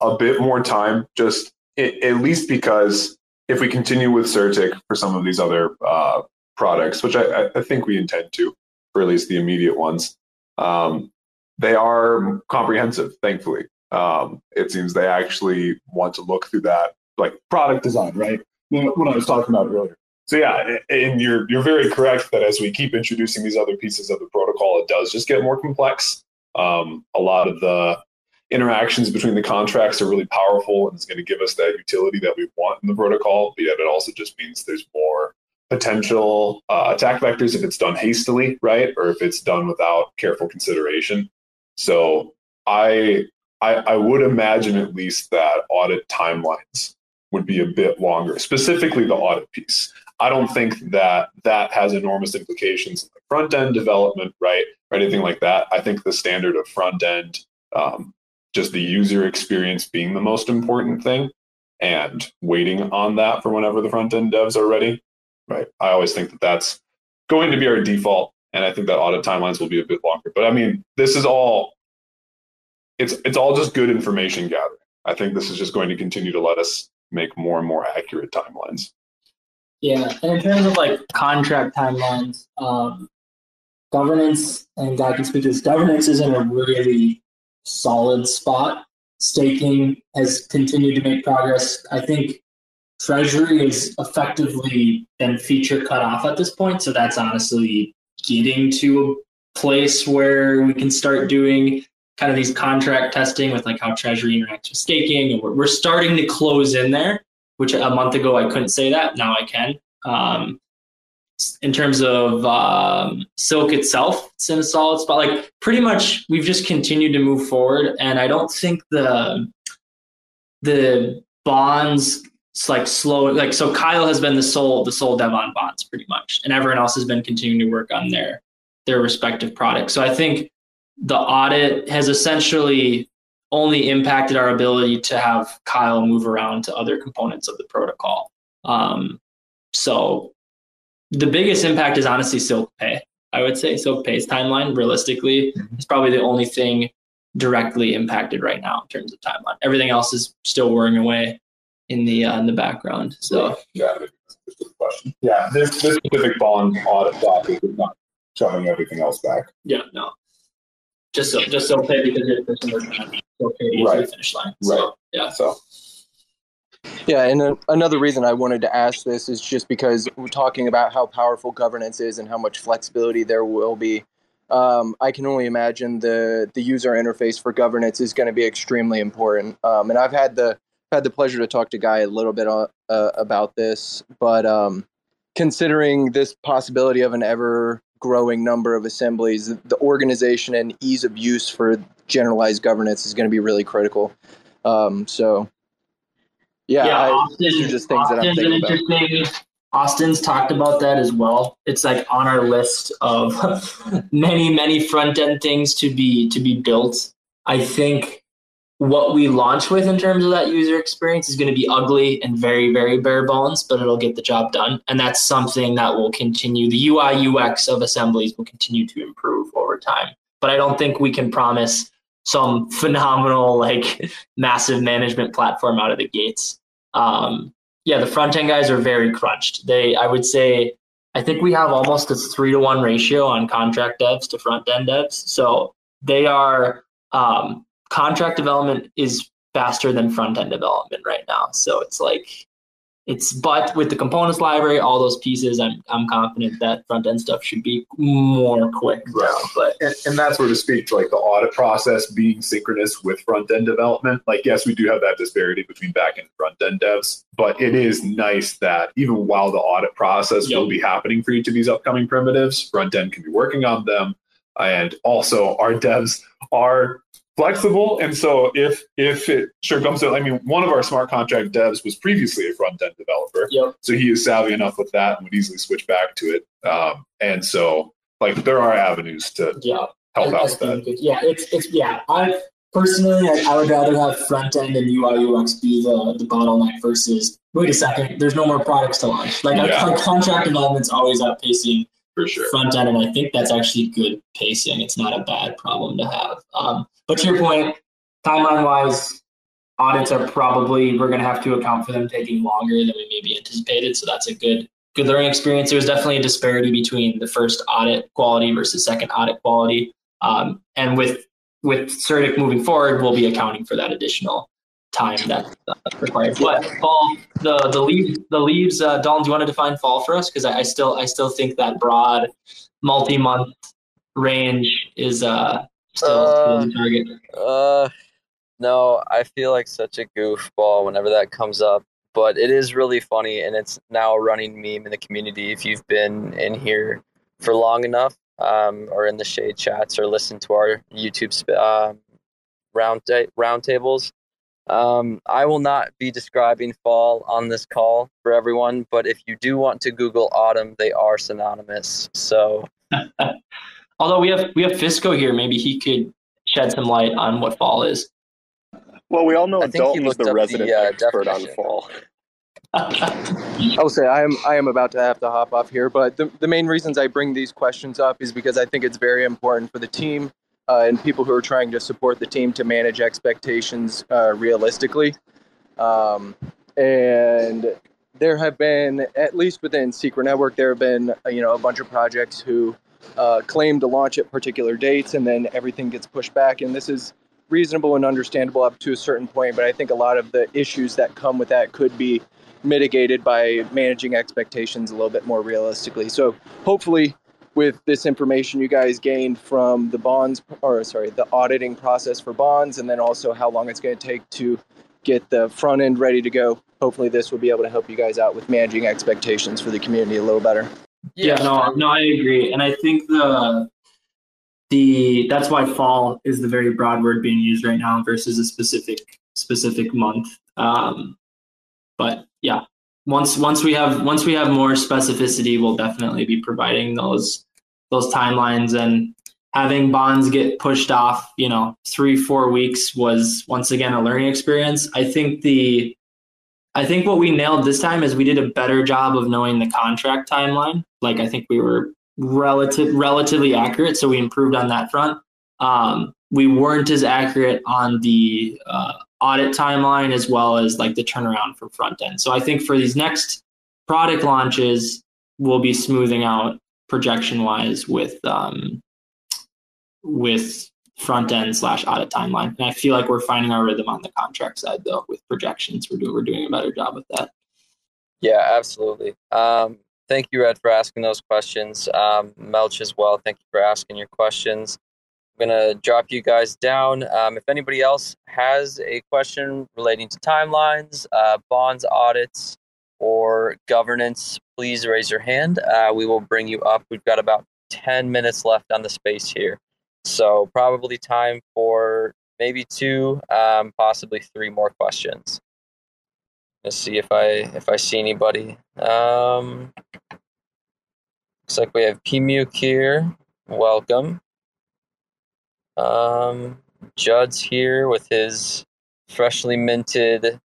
a bit more time, just at least because if we continue with CertiK for some of these other uh, products, which I, I, think we intend to, for at least the immediate ones, um, they are comprehensive, thankfully. Um, it seems they actually want to look through that, like product design, right? What I was talking about earlier so yeah, and you're you're very correct that as we keep introducing these other pieces of the protocol, it does just get more complex. Um, a lot of the interactions between the contracts are really powerful, and it's going to give us that utility that we want in the protocol. But yet, it also just means there's more potential uh, attack vectors if it's done hastily, right, or if it's done without careful consideration. So I I, I would imagine at least that audit timelines would be a bit longer, specifically the audit piece. I don't think that that has enormous implications in the front end development, right, or anything like that. I think the standard of front end, um, just the user experience being the most important thing, and waiting on that for whenever the front end devs are ready, right. I always think that that's going to be our default, and I think that audit timelines will be a bit longer. But I mean, this is all it's it's all just good information gathering. I think this is just going to continue to let us make more and more accurate timelines. Yeah, and in terms of like contract timelines, um, governance, and I can speak to this, governance isn't a really solid spot. Staking has continued to make progress. I think Treasury is effectively been feature cut off at this point, so that's honestly getting to a place where we can start doing kind of these contract testing with like how Treasury interacts with staking, and we're, we're starting to close in there which a month ago I couldn't say that. Now I can. Um, in terms of um, Silk itself, it's in a solid spot. Like pretty much, we've just continued to move forward, and I don't think the the bonds like slow. Like so, Kyle has been the sole the sole dev on bonds pretty much, and everyone else has been continuing to work on their their respective products. So I think the audit has essentially only impacted our ability to have Kyle move around to other components of the protocol. Um, so the biggest impact is honestly Silk Pay. I would say Silk Pay's timeline, realistically, mm-hmm. is probably the only thing directly impacted right now in terms of timeline. Everything else is still whirring away in the uh, in the background. So yeah, question. Yeah, this, this specific bond audit docket is not shoving everything else back. Yeah, no just so just so pay because you're the person that's going to pay right. the finish line. So, right. Yeah. So. Yeah, and uh, another reason I wanted to ask this is just because we're talking about how powerful governance is and how much flexibility there will be. Um, I can only imagine the the user interface for governance is going to be extremely important. Um, and I've had the had the pleasure to talk to Guy a little bit uh, uh, about this, but um, considering this possibility of an ever growing number of assemblies, the organization and ease of use for generalized governance is going to be really critical. Um, so, yeah, yeah I, Austin, these are just things that I'm Austin's an thinking about. interesting. Austin's talked about that as well. It's like on our list of many, many front end things to be to be built. I think what we launch with in terms of that user experience is going to be ugly and very, very bare bones, but it'll get the job done. And that's something that will continue. The UI UX of assemblies will continue to improve over time. But I don't think we can promise some phenomenal, like massive management platform out of the gates. Um, yeah, the front end guys are very crunched. They, I would say, I think we have almost a three to one ratio on contract devs to front end devs. So they are um, contract development is faster than front end development right now. So it's like it's but with the components library, all those pieces, I'm I'm confident that front end stuff should be more quick. Right. But and, and that's where to speak to like the audit process being synchronous with front end development. Like, yes, we do have that disparity between back end and front end devs, but it is nice that even while the audit process Yep. will be happening for each of these upcoming primitives, front end can be working on them. And also, our devs are flexible. And so, if if it sure comes to, I mean, one of our smart contract devs was previously a front end developer, Yep. so he is savvy enough with that and would easily switch back to it. Um, and so, like, there are avenues to yeah. help out with that. good. Yeah, it's it's yeah. I personally I, I would rather have front end and UI UX be the, the bottleneck versus wait a second, there's no more products to launch. Like, Yeah. like contract development's always outpacing For sure. front end, and I think that's actually good pacing. It's not a bad problem to have. Um, but to your point, timeline wise, audits are probably we're going to have to account for them taking longer than we maybe anticipated. So that's a good good learning experience. There was definitely a disparity between the first audit quality versus second audit quality, um, and with with CertiK moving forward, we'll be accounting for that additional time that's uh, required. But fall, the the leaves, the leaves. Uh, Dalton, do you want to define fall for us? Because I, I still I still think that broad, multi month range is uh still Uh, the target. Uh, no, I feel like such a goofball whenever that comes up. But it is really funny, and it's now a running meme in the community. If you've been in here for long enough, um, or in the shade chats, or listened to our YouTube sp- um round ta- roundtables, um, I will not be describing fall on this call for everyone. But if you do want to Google autumn, they are synonymous. So Although we have we have Fisco here, maybe he could shed some light on what fall is. Well, we all know I think he Dalton's looked the resident the, uh, expert on fall. I'll say I am I am about to have to hop off here, but the, the main reasons I bring these questions up is because I think it's very important for the team uh, and people who are trying to support the team to manage expectations uh, realistically. Um, and there have been, at least within Secret Network, there have been uh, you know a bunch of projects who uh, claim to launch at particular dates, and then everything gets pushed back. And this is reasonable and understandable up to a certain point, but I think a lot of the issues that come with that could be mitigated by managing expectations a little bit more realistically. So hopefully with this information you guys gained from the bonds or sorry, the auditing process for bonds and then also how long it's going to take to get the front end ready to go. Hopefully this will be able to help you guys out with managing expectations for the community a little better. Yeah, no, no, I agree, and I think the the that's why fall is the very broad word being used right now versus a specific specific month. Um, but yeah, once once we have once we have more specificity, we'll definitely be providing those those timelines and having bonds get pushed off. You know, three four weeks was once again a learning experience. I think the I think what we nailed this time is we did a better job of knowing the contract timeline. Like I think we were relative relatively accurate, so we improved on that front. Um, we weren't as accurate on the uh, audit timeline as well as like the turnaround for front end. So I think for these next product launches, we'll be smoothing out projection wise with um, with front end slash audit timeline. And I feel like we're finding our rhythm on the contract side though with projections. We're doing we're doing a better job with that. Yeah, absolutely. Um, thank you, Ed, for asking those questions. Um, Melch as well. Thank you for asking your questions. I'm gonna drop you guys down. Um, if anybody else has a question relating to timelines, uh, bonds, audits, or governance, please raise your hand. Uh, we will bring you up. We've got about 10 minutes left on the space here. So probably time for maybe two, um, possibly three more questions. Let's see if I if I see anybody. Um, looks like we have Pmuke here. Welcome. Um, Judd's here with his freshly minted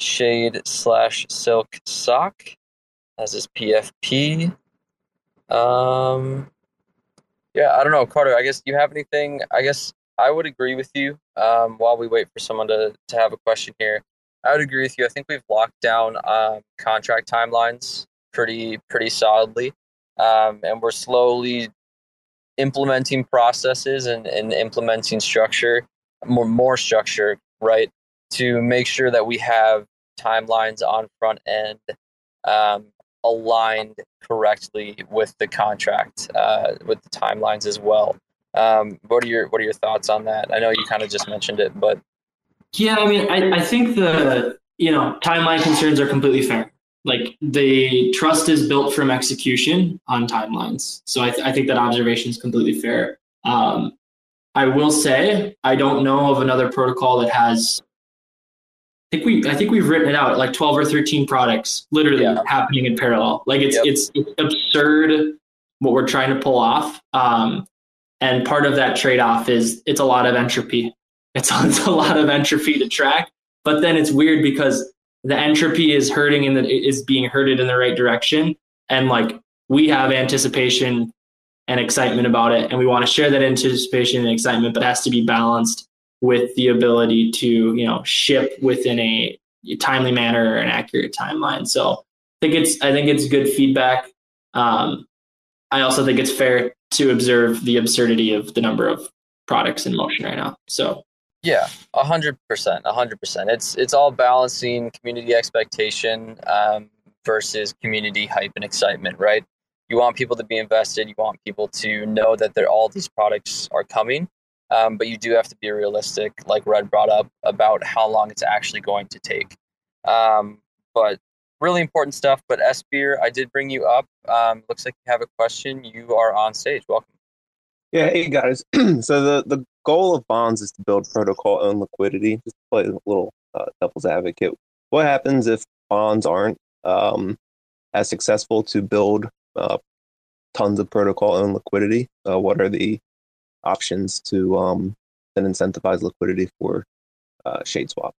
shade slash silk sock as his PFP. Um, yeah, I don't know, Carter. I guess you have anything? I guess I would agree with you. Um, while we wait for someone to to have a question here, I would agree with you. I think we've locked down um, contract timelines pretty pretty solidly, um, and we're slowly implementing processes and, and implementing structure, more more structure, right, to make sure that we have timelines on front end um, aligned correctly with the contract, uh, with the timelines as well. Um, what are your what are your thoughts on that? I know you kind of just mentioned it, but yeah, I mean, I, I think the you know timeline concerns are completely fair. Like the trust is built from execution on timelines, so I, th- I think that observation is completely fair. Um, I will say I don't know of another protocol that has I think we I think we've written it out like 12 or 13 products literally yeah. happening in parallel. Like it's, yep. it's, it's absurd what we're trying to pull off. Um, and part of that trade-off is it's a lot of entropy. It's, it's a lot of entropy to track, but then it's weird because the entropy is hurting in the is being herded in the right direction, and like we have anticipation and excitement about it, and we want to share that anticipation and excitement, but it has to be balanced with the ability to you know ship within a timely manner or an accurate timeline. So I think it's I think it's good feedback. Um, I also think it's fair to observe the absurdity of the number of products in motion right now. So yeah, a hundred percent, a hundred percent. It's it's all balancing community expectation um, versus community hype and excitement, right? You want people to be invested. You want people to know that all these products are coming, um, but you do have to be realistic, like Red brought up, about how long it's actually going to take. Um, but really important stuff. But S Beer, I did bring you up. Um, looks like you have a question. You are on stage. Welcome. Yeah, hey guys. so the the goal of bonds is to build protocol owned liquidity. Just play a little uh, devil's advocate. What happens if bonds aren't um, as successful to build uh, tons of protocol owned liquidity? Uh, what are the options to um, then incentivize liquidity for uh, Shade Swap?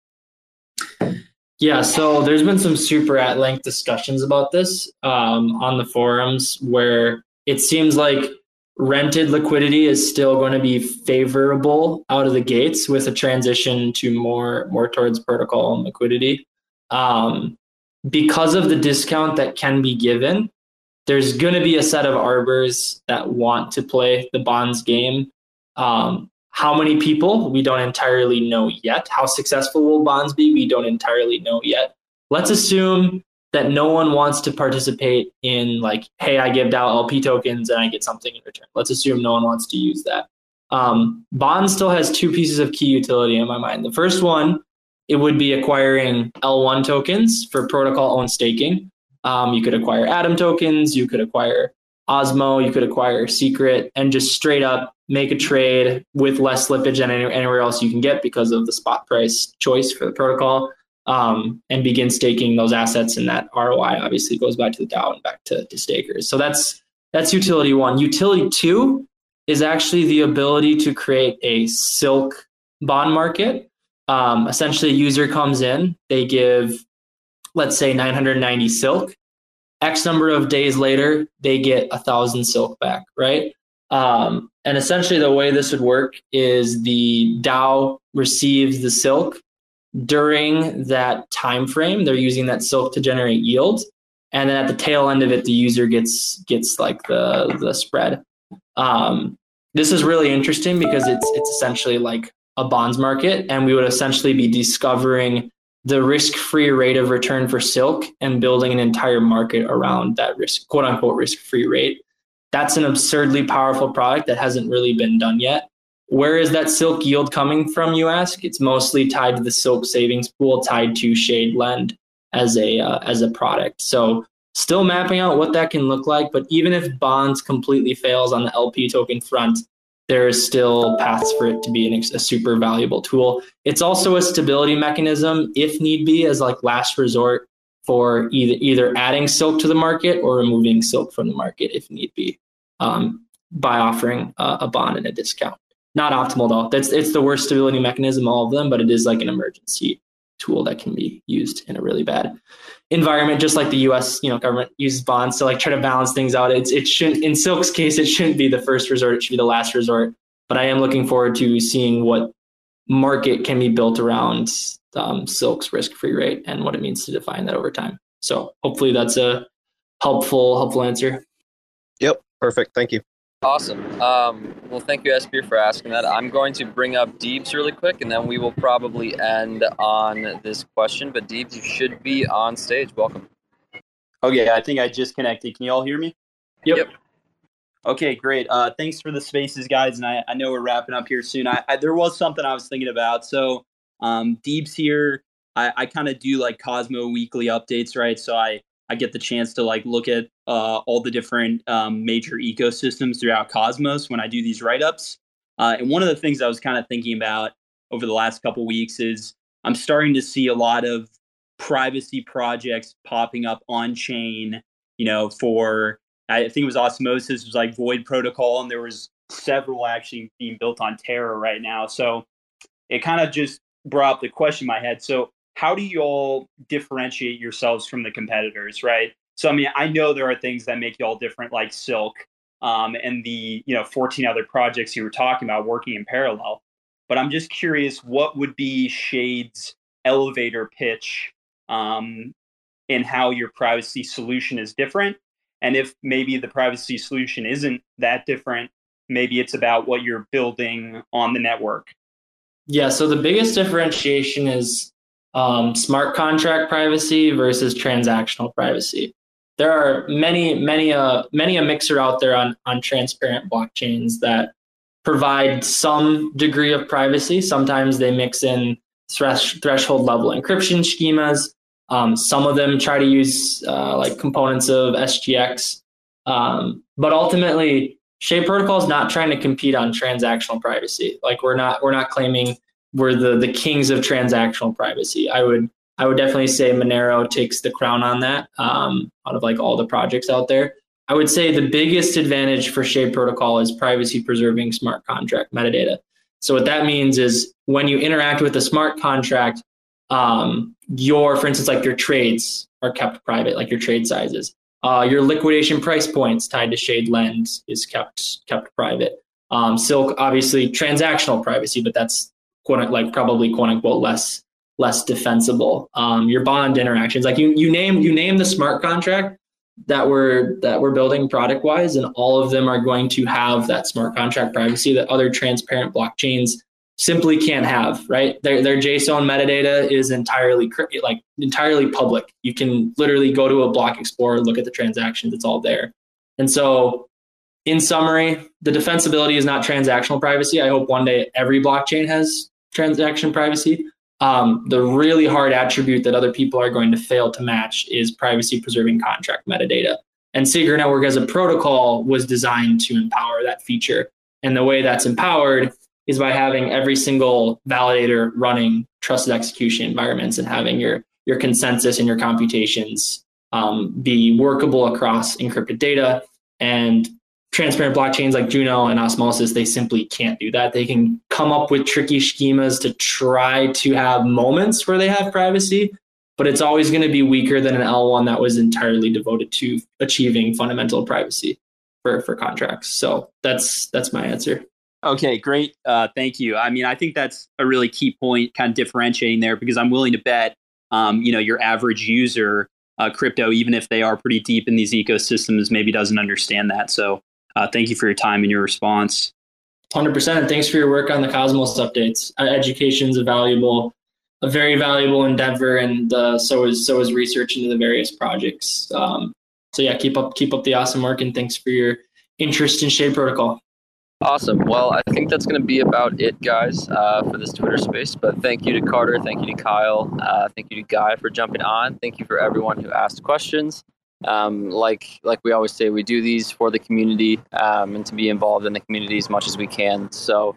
Yeah, so there's been some super at length discussions about this um, on the forums where it seems like rented liquidity is still going to be favorable out of the gates with a transition to more more towards protocol and liquidity. Um, because of the discount that can be given, there's going to be a set of arbors that want to play the bonds game. Um, how many people? We don't entirely know yet. How successful will bonds be? We don't entirely know yet. Let's assume that no one wants to participate in, like, hey, I give DAO LP tokens and I get something in return. Let's assume no one wants to use that. Um, Bond still has two pieces of key utility in my mind. The first one, it would be acquiring L1 tokens for protocol owned staking. Um, you could acquire Atom tokens, you could acquire Osmo, you could acquire Secret, and just straight up make a trade with less slippage than anywhere else you can get because of the spot price choice for the protocol, um, and begin staking those assets. And that ROI obviously goes back to the DAO and back to, to stakers. So that's that's utility one. Utility two is actually the ability to create a silk bond market. Um, essentially, a user comes in, they give let's say 990 silk x number of days later they get a thousand silk back right um, and essentially the way this would work is the dao receives the silk during that time frame they're using that silk to generate yield and then at the tail end of it the user gets gets like the the spread um, this is really interesting because it's it's essentially like a bonds market, and we would essentially be discovering the risk-free rate of return for Silk and building an entire market around that risk, quote unquote, risk-free rate. That's an absurdly powerful product that hasn't really been done yet. Where is that Silk yield coming from? You ask. It's mostly tied to the Silk savings pool, tied to Shade Lend as a uh, as a product. So still mapping out what that can look like. But even if bonds completely fails on the LP token front, there is still paths for it to be an, a super valuable tool. It's also a stability mechanism, if need be, as like last resort for either either adding silk to the market or removing silk from the market if need be, um, by offering a bond and a discount. Not optimal though. That's it's the worst stability mechanism, all of them, but it is like an emergency tool that can be used in a really bad environment, just like the U.S. you know government uses bonds to like try to balance things out. It's it shouldn't in Silk's case it shouldn't be the first resort. It should be the last resort. But I am looking forward to seeing what market can be built around um, Silk's risk-free rate and what it means to define that over time. So hopefully that's a helpful helpful answer. Yep, perfect. Thank you. Awesome. Um, well, thank you, SB, for asking that. I'm going to bring up Deebs really quick, and then we will probably end on this question. But Deebs, you should be on stage. Welcome. Okay, I think I just connected. Can you all hear me? Yep. yep. Okay, great. Uh, thanks for the spaces, guys. And I, I know we're wrapping up here soon. I, I there was something I was thinking about. So, um, Deebs here. I, I kind of do like Cosmo weekly updates, right? So I I get the chance to like look at uh, all the different um, major ecosystems throughout Cosmos when I do these write ups. Uh, and one of the things I was kind of thinking about over the last couple weeks is I'm starting to see a lot of privacy projects popping up on chain. You know, for I think it was Osmosis, it was like Void Protocol, and there was several actually being built on Terra right now. So it kind of just brought up the question in my head. So how do you all differentiate yourselves from the competitors, right? So I mean, I know there are things that make you all different, like Silk um, and the you know 14 other projects you were talking about working in parallel. But I'm just curious, what would be Shade's elevator pitch um, in how your privacy solution is different? And if maybe the privacy solution isn't that different, maybe it's about what you're building on the network. Yeah. So the biggest differentiation is um, smart contract privacy versus transactional privacy. There are many, many, uh, many a mixer out there on on transparent blockchains that provide some degree of privacy. Sometimes they mix in thresh, threshold level encryption schemas. Um, some of them try to use uh, like components of SGX, um, but ultimately, Shade Protocol is not trying to compete on transactional privacy. Like we're not we're not claiming we're the the kings of transactional privacy. I would I would definitely say Monero takes the crown on that um, out of like all the projects out there. I would say the biggest advantage for Shade Protocol is privacy preserving smart contract metadata. So what that means is when you interact with a smart contract, um, your, for instance, like your trades are kept private, like your trade sizes. Uh, your liquidation price points tied to Shade Lends is kept kept private. Um, Silk, obviously, transactional privacy, but that's quote like probably quote unquote less less defensible. Um, your bond interactions, like you you name you name the smart contract that we're that we're building product wise, and all of them are going to have that smart contract privacy that other transparent blockchains simply can't have. Right, their their JSON metadata is entirely like entirely public. You can literally go to a block explorer, look at the transactions, it's all there. And so in summary, the defensibility is not transactional privacy. I hope one day every blockchain has transaction privacy. Um, the really hard attribute that other people are going to fail to match is privacy preserving contract metadata. And Secret Network as a protocol was designed to empower that feature. And the way that's empowered is by having every single validator running trusted execution environments and having your, your consensus and your computations um, be workable across encrypted data and transparent blockchains like Juno and Osmosis, they simply can't do that. They can come up with tricky schemas to try to have moments where they have privacy, but it's always going to be weaker than an L1 that was entirely devoted to achieving fundamental privacy for, for contracts. So that's that's my answer. Okay, great. Uh, thank you. I mean, I think that's a really key point, kind of differentiating there, because I'm willing to bet, um, you know, your average user uh, crypto, even if they are pretty deep in these ecosystems, maybe doesn't understand that. So uh, thank you for your time and your response. Hundred percent. And thanks for your work on the Cosmos updates. Uh, Education is a valuable, a very valuable endeavor, and uh, so is so is research into the various projects. Um, so yeah, keep up keep up the awesome work, and thanks for your interest in Shade Protocol. Awesome. Well, I think that's going to be about it, guys, uh, for this Twitter space. But thank you to Carter. Thank you to Kyle. Uh, thank you to Guy for jumping on. Thank you for everyone who asked questions. Um, like like we always say, we do these for the community um, and to be involved in the community as much as we can. So,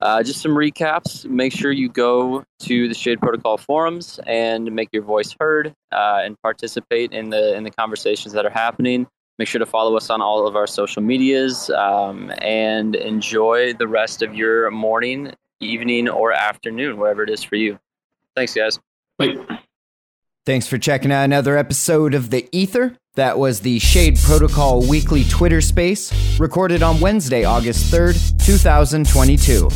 uh, just some recaps. Make sure you go to the Shade Protocol forums and make your voice heard uh, and participate in the in the conversations that are happening. Make sure to follow us on all of our social medias um, and enjoy the rest of your morning, evening, or afternoon, wherever it is for you. Thanks, guys. Wait. Thanks for checking out another episode of The Ether. That was the Shade Protocol weekly Twitter space, recorded on Wednesday, August 3rd, 2022.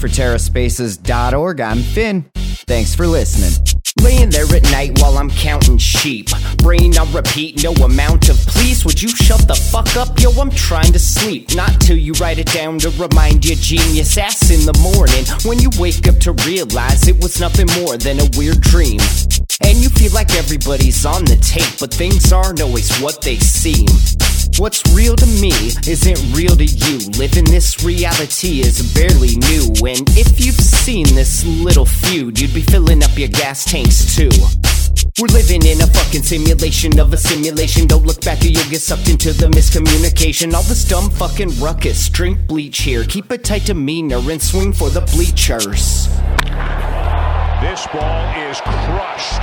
For TerraSpaces.org, I'm Finn. Thanks for listening. Laying there at night while I'm counting sheep. Brain on repeat, no amount of please. Would you shut the fuck up? Yo, I'm trying to sleep. Not till you write it down to remind your genius ass in the morning. When you wake up to realize it was nothing more than a weird dream. And you feel like everybody's on the tape, but things aren't always what they seem. What's real to me isn't real to you. Living this reality is barely new. And if you've seen this little feud, you'd be filling up your gas tanks too. We're living in a fucking simulation of a simulation. Don't look back or you'll get sucked into the miscommunication. All this dumb fucking ruckus. Drink bleach here. Keep a tight demeanor and swing for the bleachers. This ball is crushed.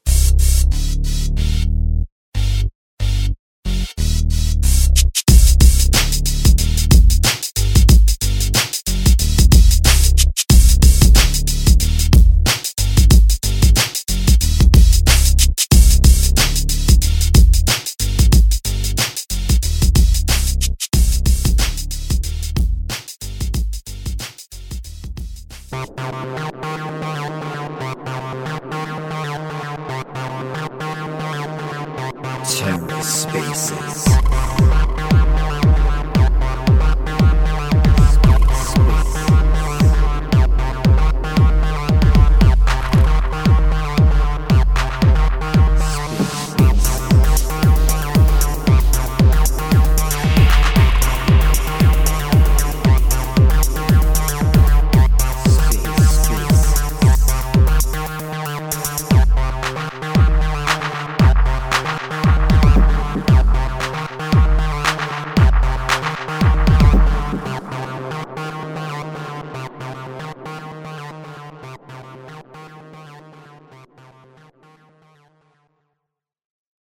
Spaces.